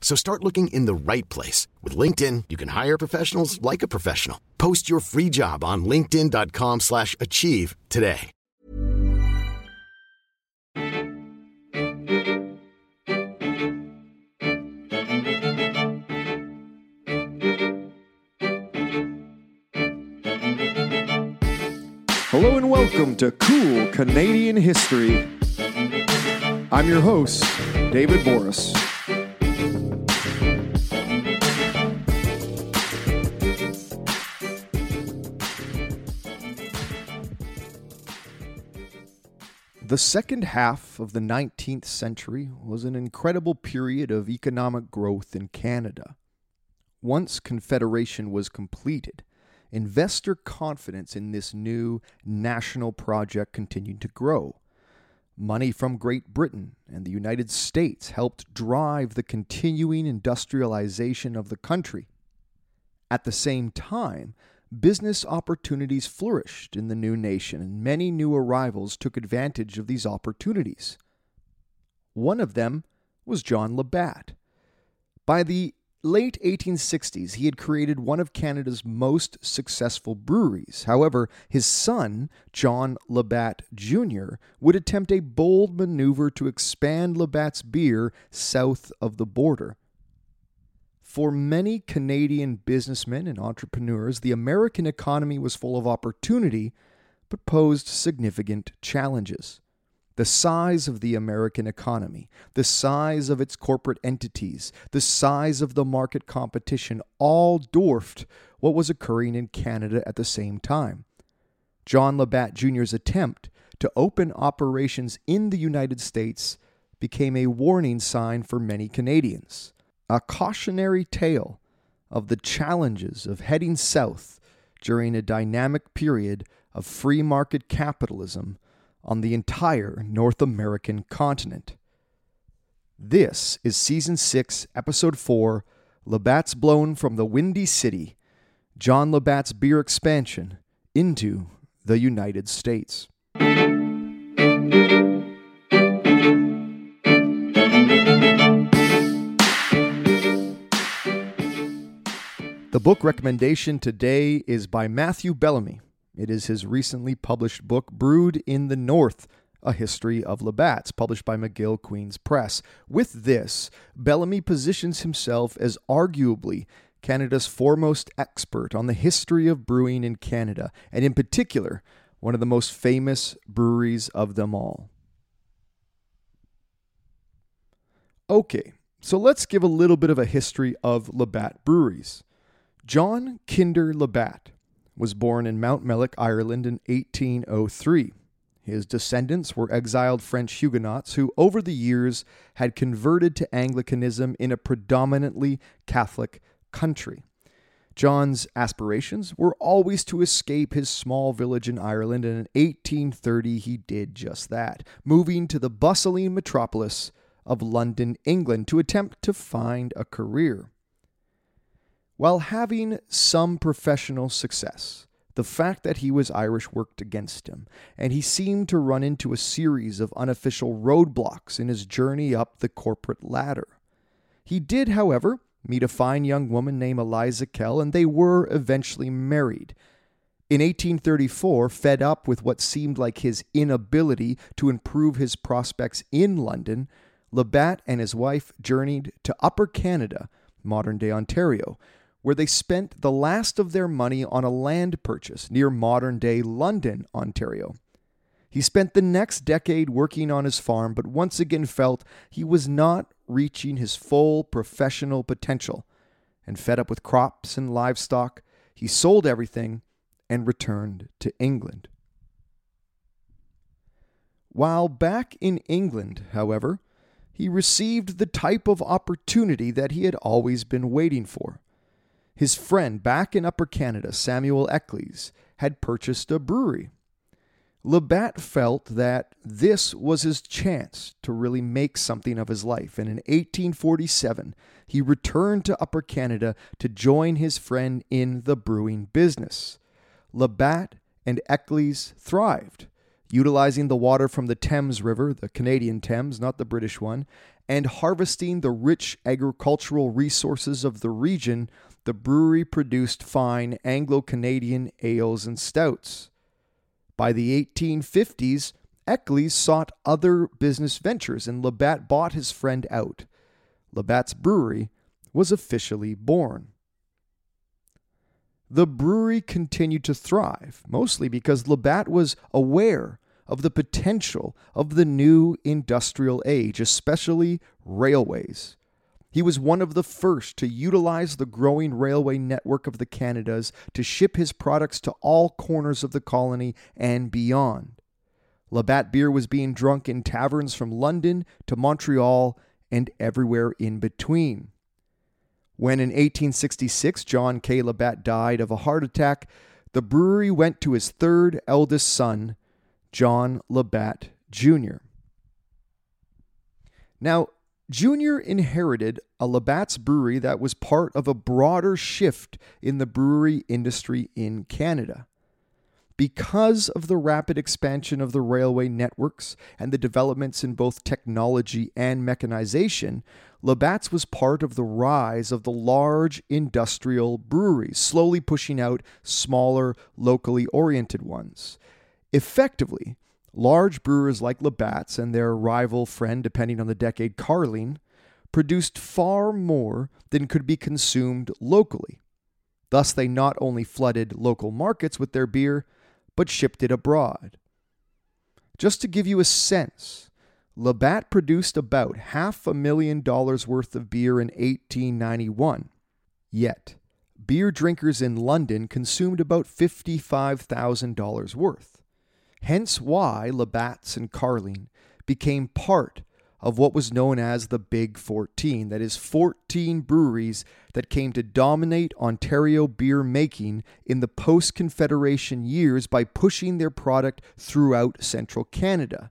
So start looking in the right place. With LinkedIn, you can hire professionals like a professional. Post your free job on linkedin.com slash achieve today. Hello and welcome to Cool Canadian History. I'm your host, David Borys. The second half of the 19th century was an incredible period of economic growth in Canada. Once Confederation was completed, investor confidence in this new national project continued to grow. Money from Great Britain and the United States helped drive the continuing industrialization of the country. At the same time, business opportunities flourished in the new nation, and many new arrivals took advantage of these opportunities. One of them was John Labatt. By the late 1860s, he had created one of Canada's most successful breweries. However, his son, John Labatt Jr., would attempt a bold maneuver to expand Labatt's beer south of the border. For many Canadian businessmen and entrepreneurs, the American economy was full of opportunity, but posed significant challenges. The size of the American economy, the size of its corporate entities, the size of the market competition all dwarfed what was occurring in Canada at the same time. John Labatt Jr.'s attempt to open operations in the United States became a warning sign for many Canadians a cautionary tale of the challenges of heading south during a dynamic period of free market capitalism on the entire North American continent. This is Season 6, Episode 4 Labatt's Blown from the Windy City John Labatt's Beer Expansion into the United States. The book recommendation today is by Matthew Bellamy. It is his recently published book, Brewed in the North A History of Labatt's, published by McGill Queen's Press. With this, Bellamy positions himself as arguably Canada's foremost expert on the history of brewing in Canada, and in particular, one of the most famous breweries of them all. Okay, so let's give a little bit of a history of Labatt breweries. John Kinder Labatt was born in Mountmellick, Ireland in 1803. His descendants were exiled French Huguenots who, over the years, had converted to Anglicanism in a predominantly Catholic country. John's aspirations were always to escape his small village in Ireland, and in 1830 he did just that, moving to the bustling metropolis of London, England, to attempt to find a career. While having some professional success, the fact that he was Irish worked against him, and he seemed to run into a series of unofficial roadblocks in his journey up the corporate ladder. He did, however, meet a fine young woman named Eliza Kell, and they were eventually married. In 1834, fed up with what seemed like his inability to improve his prospects in London, Labatt and his wife journeyed to Upper Canada, modern day Ontario, where they spent the last of their money on a land purchase near modern day London, Ontario. He spent the next decade working on his farm, but once again felt he was not reaching his full professional potential. And fed up with crops and livestock, he sold everything and returned to England. While back in England, however, he received the type of opportunity that he had always been waiting for. His friend back in Upper Canada, Samuel Eccles, had purchased a brewery. Labatt felt that this was his chance to really make something of his life, and in 1847 he returned to Upper Canada to join his friend in the brewing business. Labatt and Eccles thrived, utilizing the water from the Thames River, the Canadian Thames, not the British one, and harvesting the rich agricultural resources of the region. The brewery produced fine Anglo Canadian ales and stouts. By the 1850s, Eccles sought other business ventures and Labatt bought his friend out. Labatt's brewery was officially born. The brewery continued to thrive, mostly because Labatt was aware of the potential of the new industrial age, especially railways. He was one of the first to utilize the growing railway network of the Canadas to ship his products to all corners of the colony and beyond. Labatt beer was being drunk in taverns from London to Montreal and everywhere in between. When in 1866 John K. Labatt died of a heart attack, the brewery went to his third eldest son, John Labatt Jr. Now, Junior inherited a Labatt's brewery that was part of a broader shift in the brewery industry in Canada. Because of the rapid expansion of the railway networks and the developments in both technology and mechanization, Labatt's was part of the rise of the large industrial breweries, slowly pushing out smaller, locally oriented ones. Effectively, Large brewers like Labatt's and their rival friend, depending on the decade, Carling, produced far more than could be consumed locally. Thus, they not only flooded local markets with their beer, but shipped it abroad. Just to give you a sense, Labatt produced about half a million dollars worth of beer in 1891. Yet, beer drinkers in London consumed about $55,000 worth. Hence why Labatt's and Carling became part of what was known as the Big 14, that is, 14 breweries that came to dominate Ontario beer making in the post Confederation years by pushing their product throughout central Canada.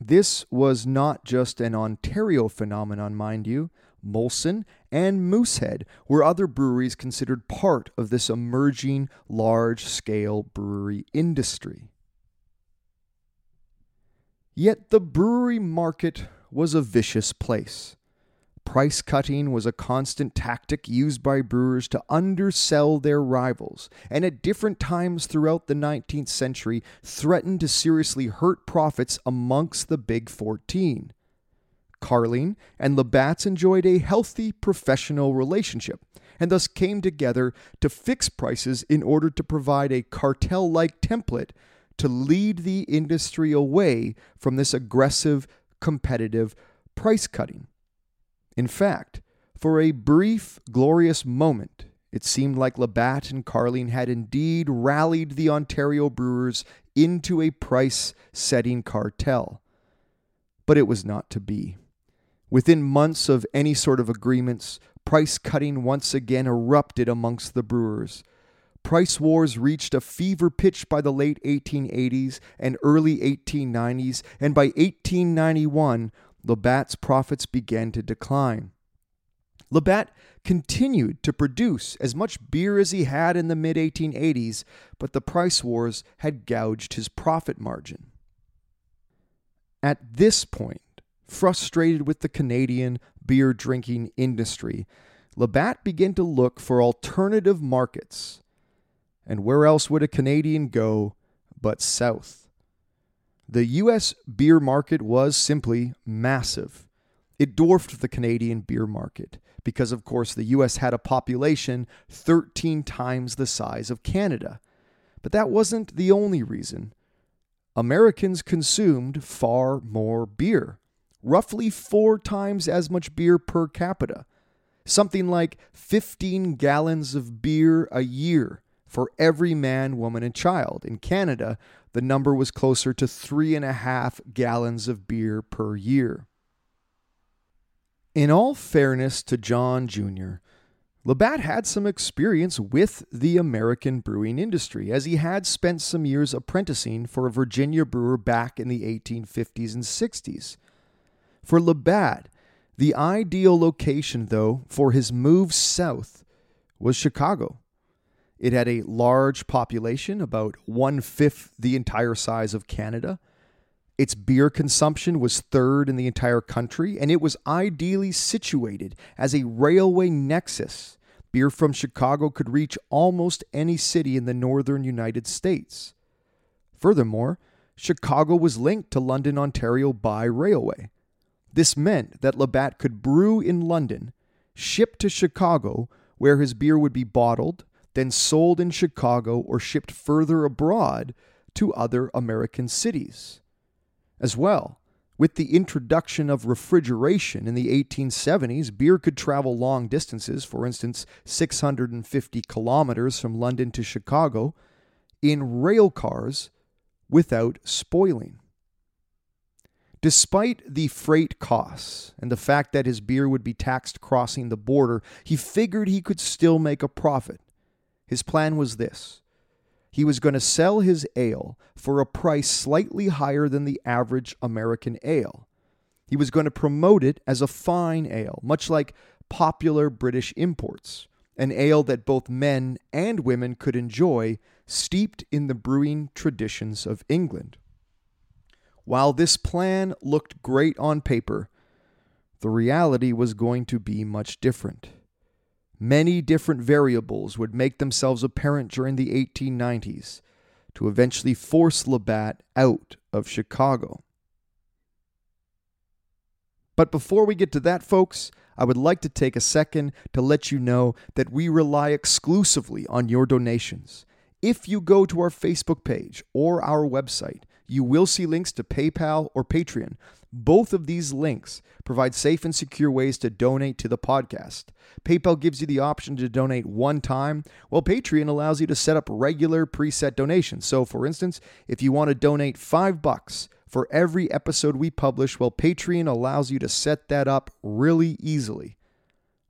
This was not just an Ontario phenomenon, mind you. Molson and Moosehead were other breweries considered part of this emerging large scale brewery industry. Yet the brewery market was a vicious place. Price cutting was a constant tactic used by brewers to undersell their rivals, and at different times throughout the 19th century threatened to seriously hurt profits amongst the Big 14. Carling and Labatt's enjoyed a healthy professional relationship, and thus came together to fix prices in order to provide a cartel like template to lead the industry away from this aggressive, competitive price cutting. In fact, for a brief, glorious moment, it seemed like Labatt and Carling had indeed rallied the Ontario brewers into a price setting cartel. But it was not to be. Within months of any sort of agreements, price cutting once again erupted amongst the brewers. Price wars reached a fever pitch by the late 1880s and early 1890s, and by 1891, Labatt's profits began to decline. Labatt continued to produce as much beer as he had in the mid 1880s, but the price wars had gouged his profit margin. At this point, frustrated with the Canadian beer drinking industry, Labatt began to look for alternative markets and where else would a Canadian go but south? The U.S. beer market was simply massive. It dwarfed the Canadian beer market because, of course, the U.S. had a population 13 times the size of Canada. But that wasn't the only reason. Americans consumed far more beer, roughly four times as much beer per capita, something like 15 gallons of beer a year for every man, woman, and child. In Canada, the number was closer to three and a half gallons of beer per year. In all fairness to John Jr., Labatt had some experience with the American brewing industry, as he had spent some years apprenticing for a Virginia brewer back in the 1850s and 60s. For Labatt, the ideal location, though, for his move south was Chicago. It had a large population, about one fifth the entire size of Canada. Its beer consumption was third in the entire country, and it was ideally situated as a railway nexus. Beer from Chicago could reach almost any city in the northern United States. Furthermore, Chicago was linked to London, Ontario by railway. This meant that Labatt could brew in London, ship to Chicago, where his beer would be bottled, then sold in Chicago or shipped further abroad to other American cities. As well, with the introduction of refrigeration in the 1870s, beer could travel long distances, for instance, 650 kilometers from London to Chicago, in rail cars without spoiling. Despite the freight costs and the fact that his beer would be taxed crossing the border, he figured he could still make a profit. His plan was this he was going to sell his ale for a price slightly higher than the average American ale. He was going to promote it as a fine ale, much like popular British imports, an ale that both men and women could enjoy, steeped in the brewing traditions of England. While this plan looked great on paper, the reality was going to be much different. Many different variables would make themselves apparent during the 1890s to eventually force Labatt out of Chicago. But before we get to that, folks, I would like to take a second to let you know that we rely exclusively on your donations. If you go to our Facebook page or our website, you will see links to PayPal or Patreon. Both of these links provide safe and secure ways to donate to the podcast. PayPal gives you the option to donate one time, while Patreon allows you to set up regular preset donations. So, for instance, if you want to donate 5 bucks for every episode we publish, well Patreon allows you to set that up really easily.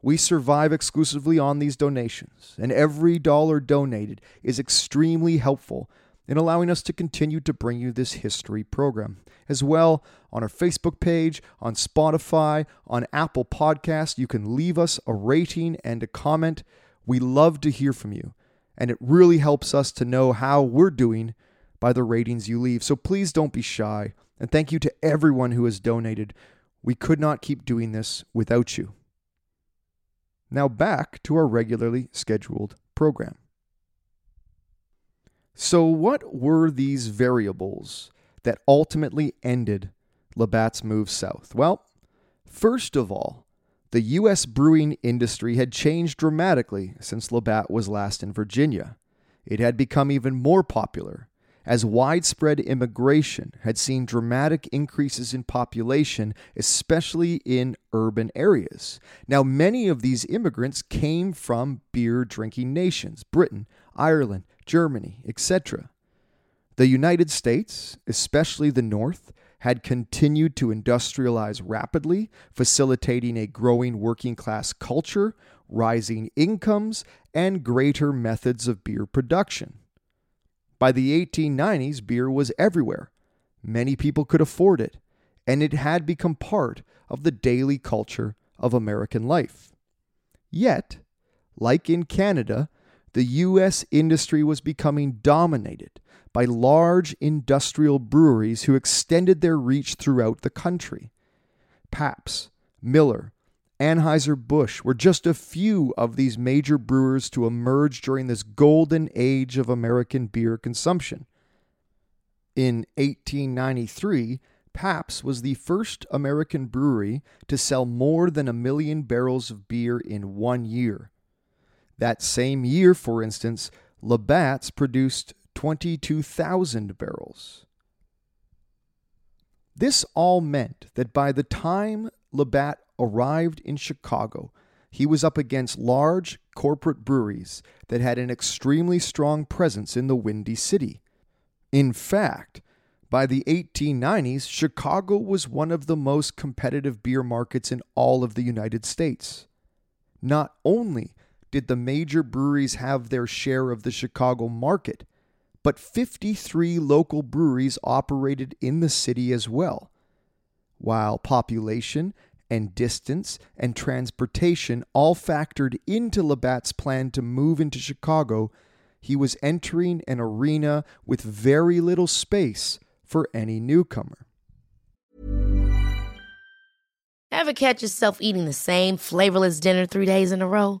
We survive exclusively on these donations, and every dollar donated is extremely helpful in allowing us to continue to bring you this history program. As well, on our Facebook page, on Spotify, on Apple Podcasts, you can leave us a rating and a comment. We love to hear from you, and it really helps us to know how we're doing by the ratings you leave. So please don't be shy, and thank you to everyone who has donated. We could not keep doing this without you. Now back to our regularly scheduled program. So, what were these variables that ultimately ended Labatt's move south? Well, first of all, the U.S. brewing industry had changed dramatically since Labatt was last in Virginia. It had become even more popular, as widespread immigration had seen dramatic increases in population, especially in urban areas. Now, many of these immigrants came from beer drinking nations Britain, Ireland, Germany, etc. The United States, especially the North, had continued to industrialize rapidly, facilitating a growing working class culture, rising incomes, and greater methods of beer production. By the 1890s, beer was everywhere. Many people could afford it, and it had become part of the daily culture of American life. Yet, like in Canada, the U.S. industry was becoming dominated by large industrial breweries who extended their reach throughout the country. Pabst, Miller, Anheuser-Busch were just a few of these major brewers to emerge during this golden age of American beer consumption. In 1893, Pabst was the first American brewery to sell more than a million barrels of beer in one year. That same year, for instance, Labatt's produced 22,000 barrels. This all meant that by the time Labatt arrived in Chicago, he was up against large corporate breweries that had an extremely strong presence in the Windy City. In fact, by the 1890s, Chicago was one of the most competitive beer markets in all of the United States. Not only did the major breweries have their share of the Chicago market, but 53 local breweries operated in the city as well. While population and distance and transportation all factored into Labatt's plan to move into Chicago, he was entering an arena with very little space for any newcomer. Ever catch yourself eating the same flavorless dinner three days in a row?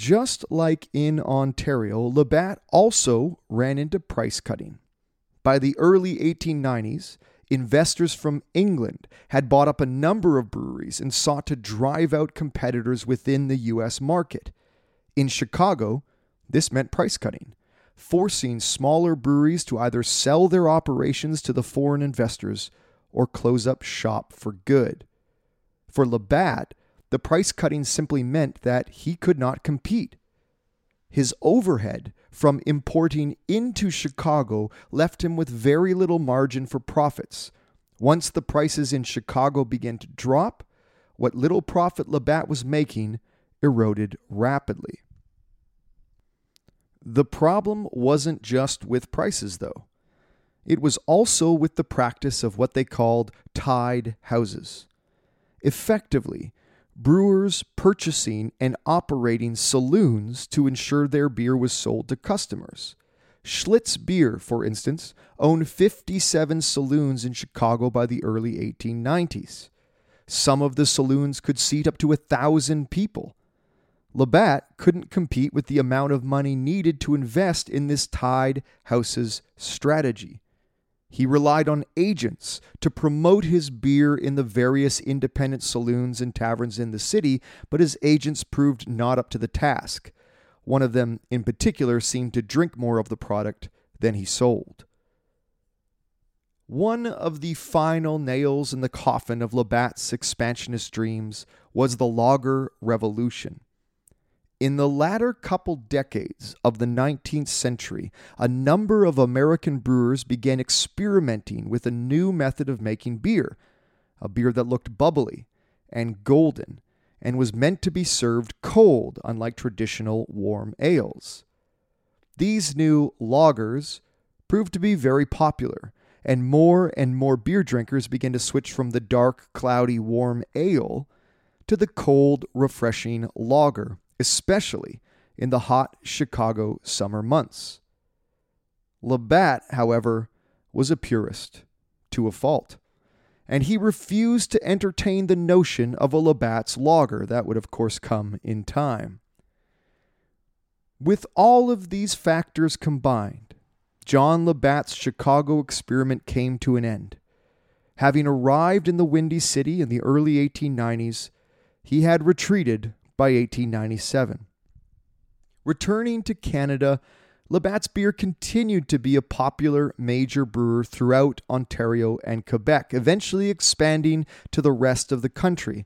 Just like in Ontario, Labatt also ran into price cutting. By the early 1890s, investors from England had bought up a number of breweries and sought to drive out competitors within the U.S. market. In Chicago, this meant price cutting, forcing smaller breweries to either sell their operations to the foreign investors or close up shop for good. For Labatt, the price cutting simply meant that he could not compete. His overhead from importing into Chicago left him with very little margin for profits. Once the prices in Chicago began to drop, what little profit Labatt was making eroded rapidly. The problem wasn't just with prices, though. It was also with the practice of what they called tied houses. Effectively, brewers purchasing and operating saloons to ensure their beer was sold to customers. Schlitz Beer, for instance, owned 57 saloons in Chicago by the early 1890s. Some of the saloons could seat up to a thousand people. Labatt couldn't compete with the amount of money needed to invest in this tied houses strategy. He relied on agents to promote his beer in the various independent saloons and taverns in the city, but his agents proved not up to the task. One of them, in particular, seemed to drink more of the product than he sold. One of the final nails in the coffin of Labatt's expansionist dreams was the lager revolution. In the latter couple decades of the 19th century, a number of American brewers began experimenting with a new method of making beer, a beer that looked bubbly and golden and was meant to be served cold, unlike traditional warm ales. These new lagers proved to be very popular, and more and more beer drinkers began to switch from the dark, cloudy, warm ale to the cold, refreshing lager especially in the hot Chicago summer months. Labatt, however, was a purist to a fault, and he refused to entertain the notion of a Labatt's lager. That would, of course, come in time. With all of these factors combined, John Labatt's Chicago experiment came to an end. Having arrived in the Windy City in the early 1890s, he had retreated by 1897. Returning to Canada, Labatt's beer continued to be a popular major brewer throughout Ontario and Quebec, eventually expanding to the rest of the country.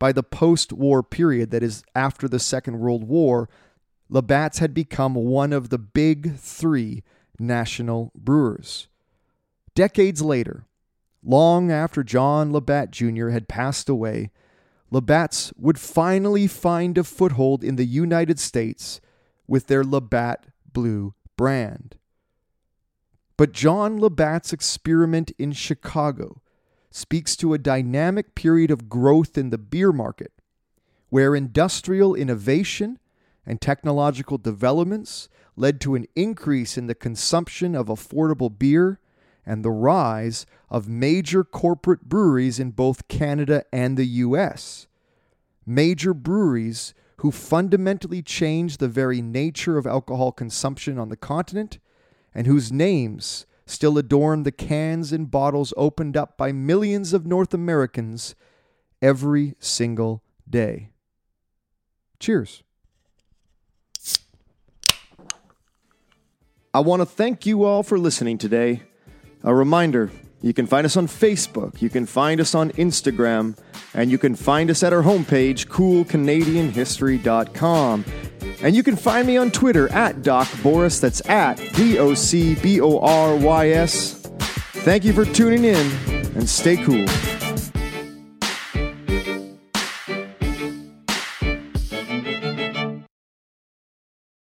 By the post war period, that is, after the Second World War, Labatt's had become one of the big three national brewers. Decades later, long after John Labatt Jr. had passed away, Labatt's would finally find a foothold in the United States with their Labatt Blue brand. But John Labatt's experiment in Chicago speaks to a dynamic period of growth in the beer market, where industrial innovation and technological developments led to an increase in the consumption of affordable beer and the rise of major corporate breweries in both Canada and the US. Major breweries who fundamentally changed the very nature of alcohol consumption on the continent and whose names still adorn the cans and bottles opened up by millions of North Americans every single day. Cheers. I want to thank you all for listening today. A reminder you can find us on Facebook, you can find us on Instagram, and you can find us at our homepage, coolcanadianhistory.com. And you can find me on Twitter at Doc Borys, that's at D O C B O R Y S. Thank you for tuning in and stay cool.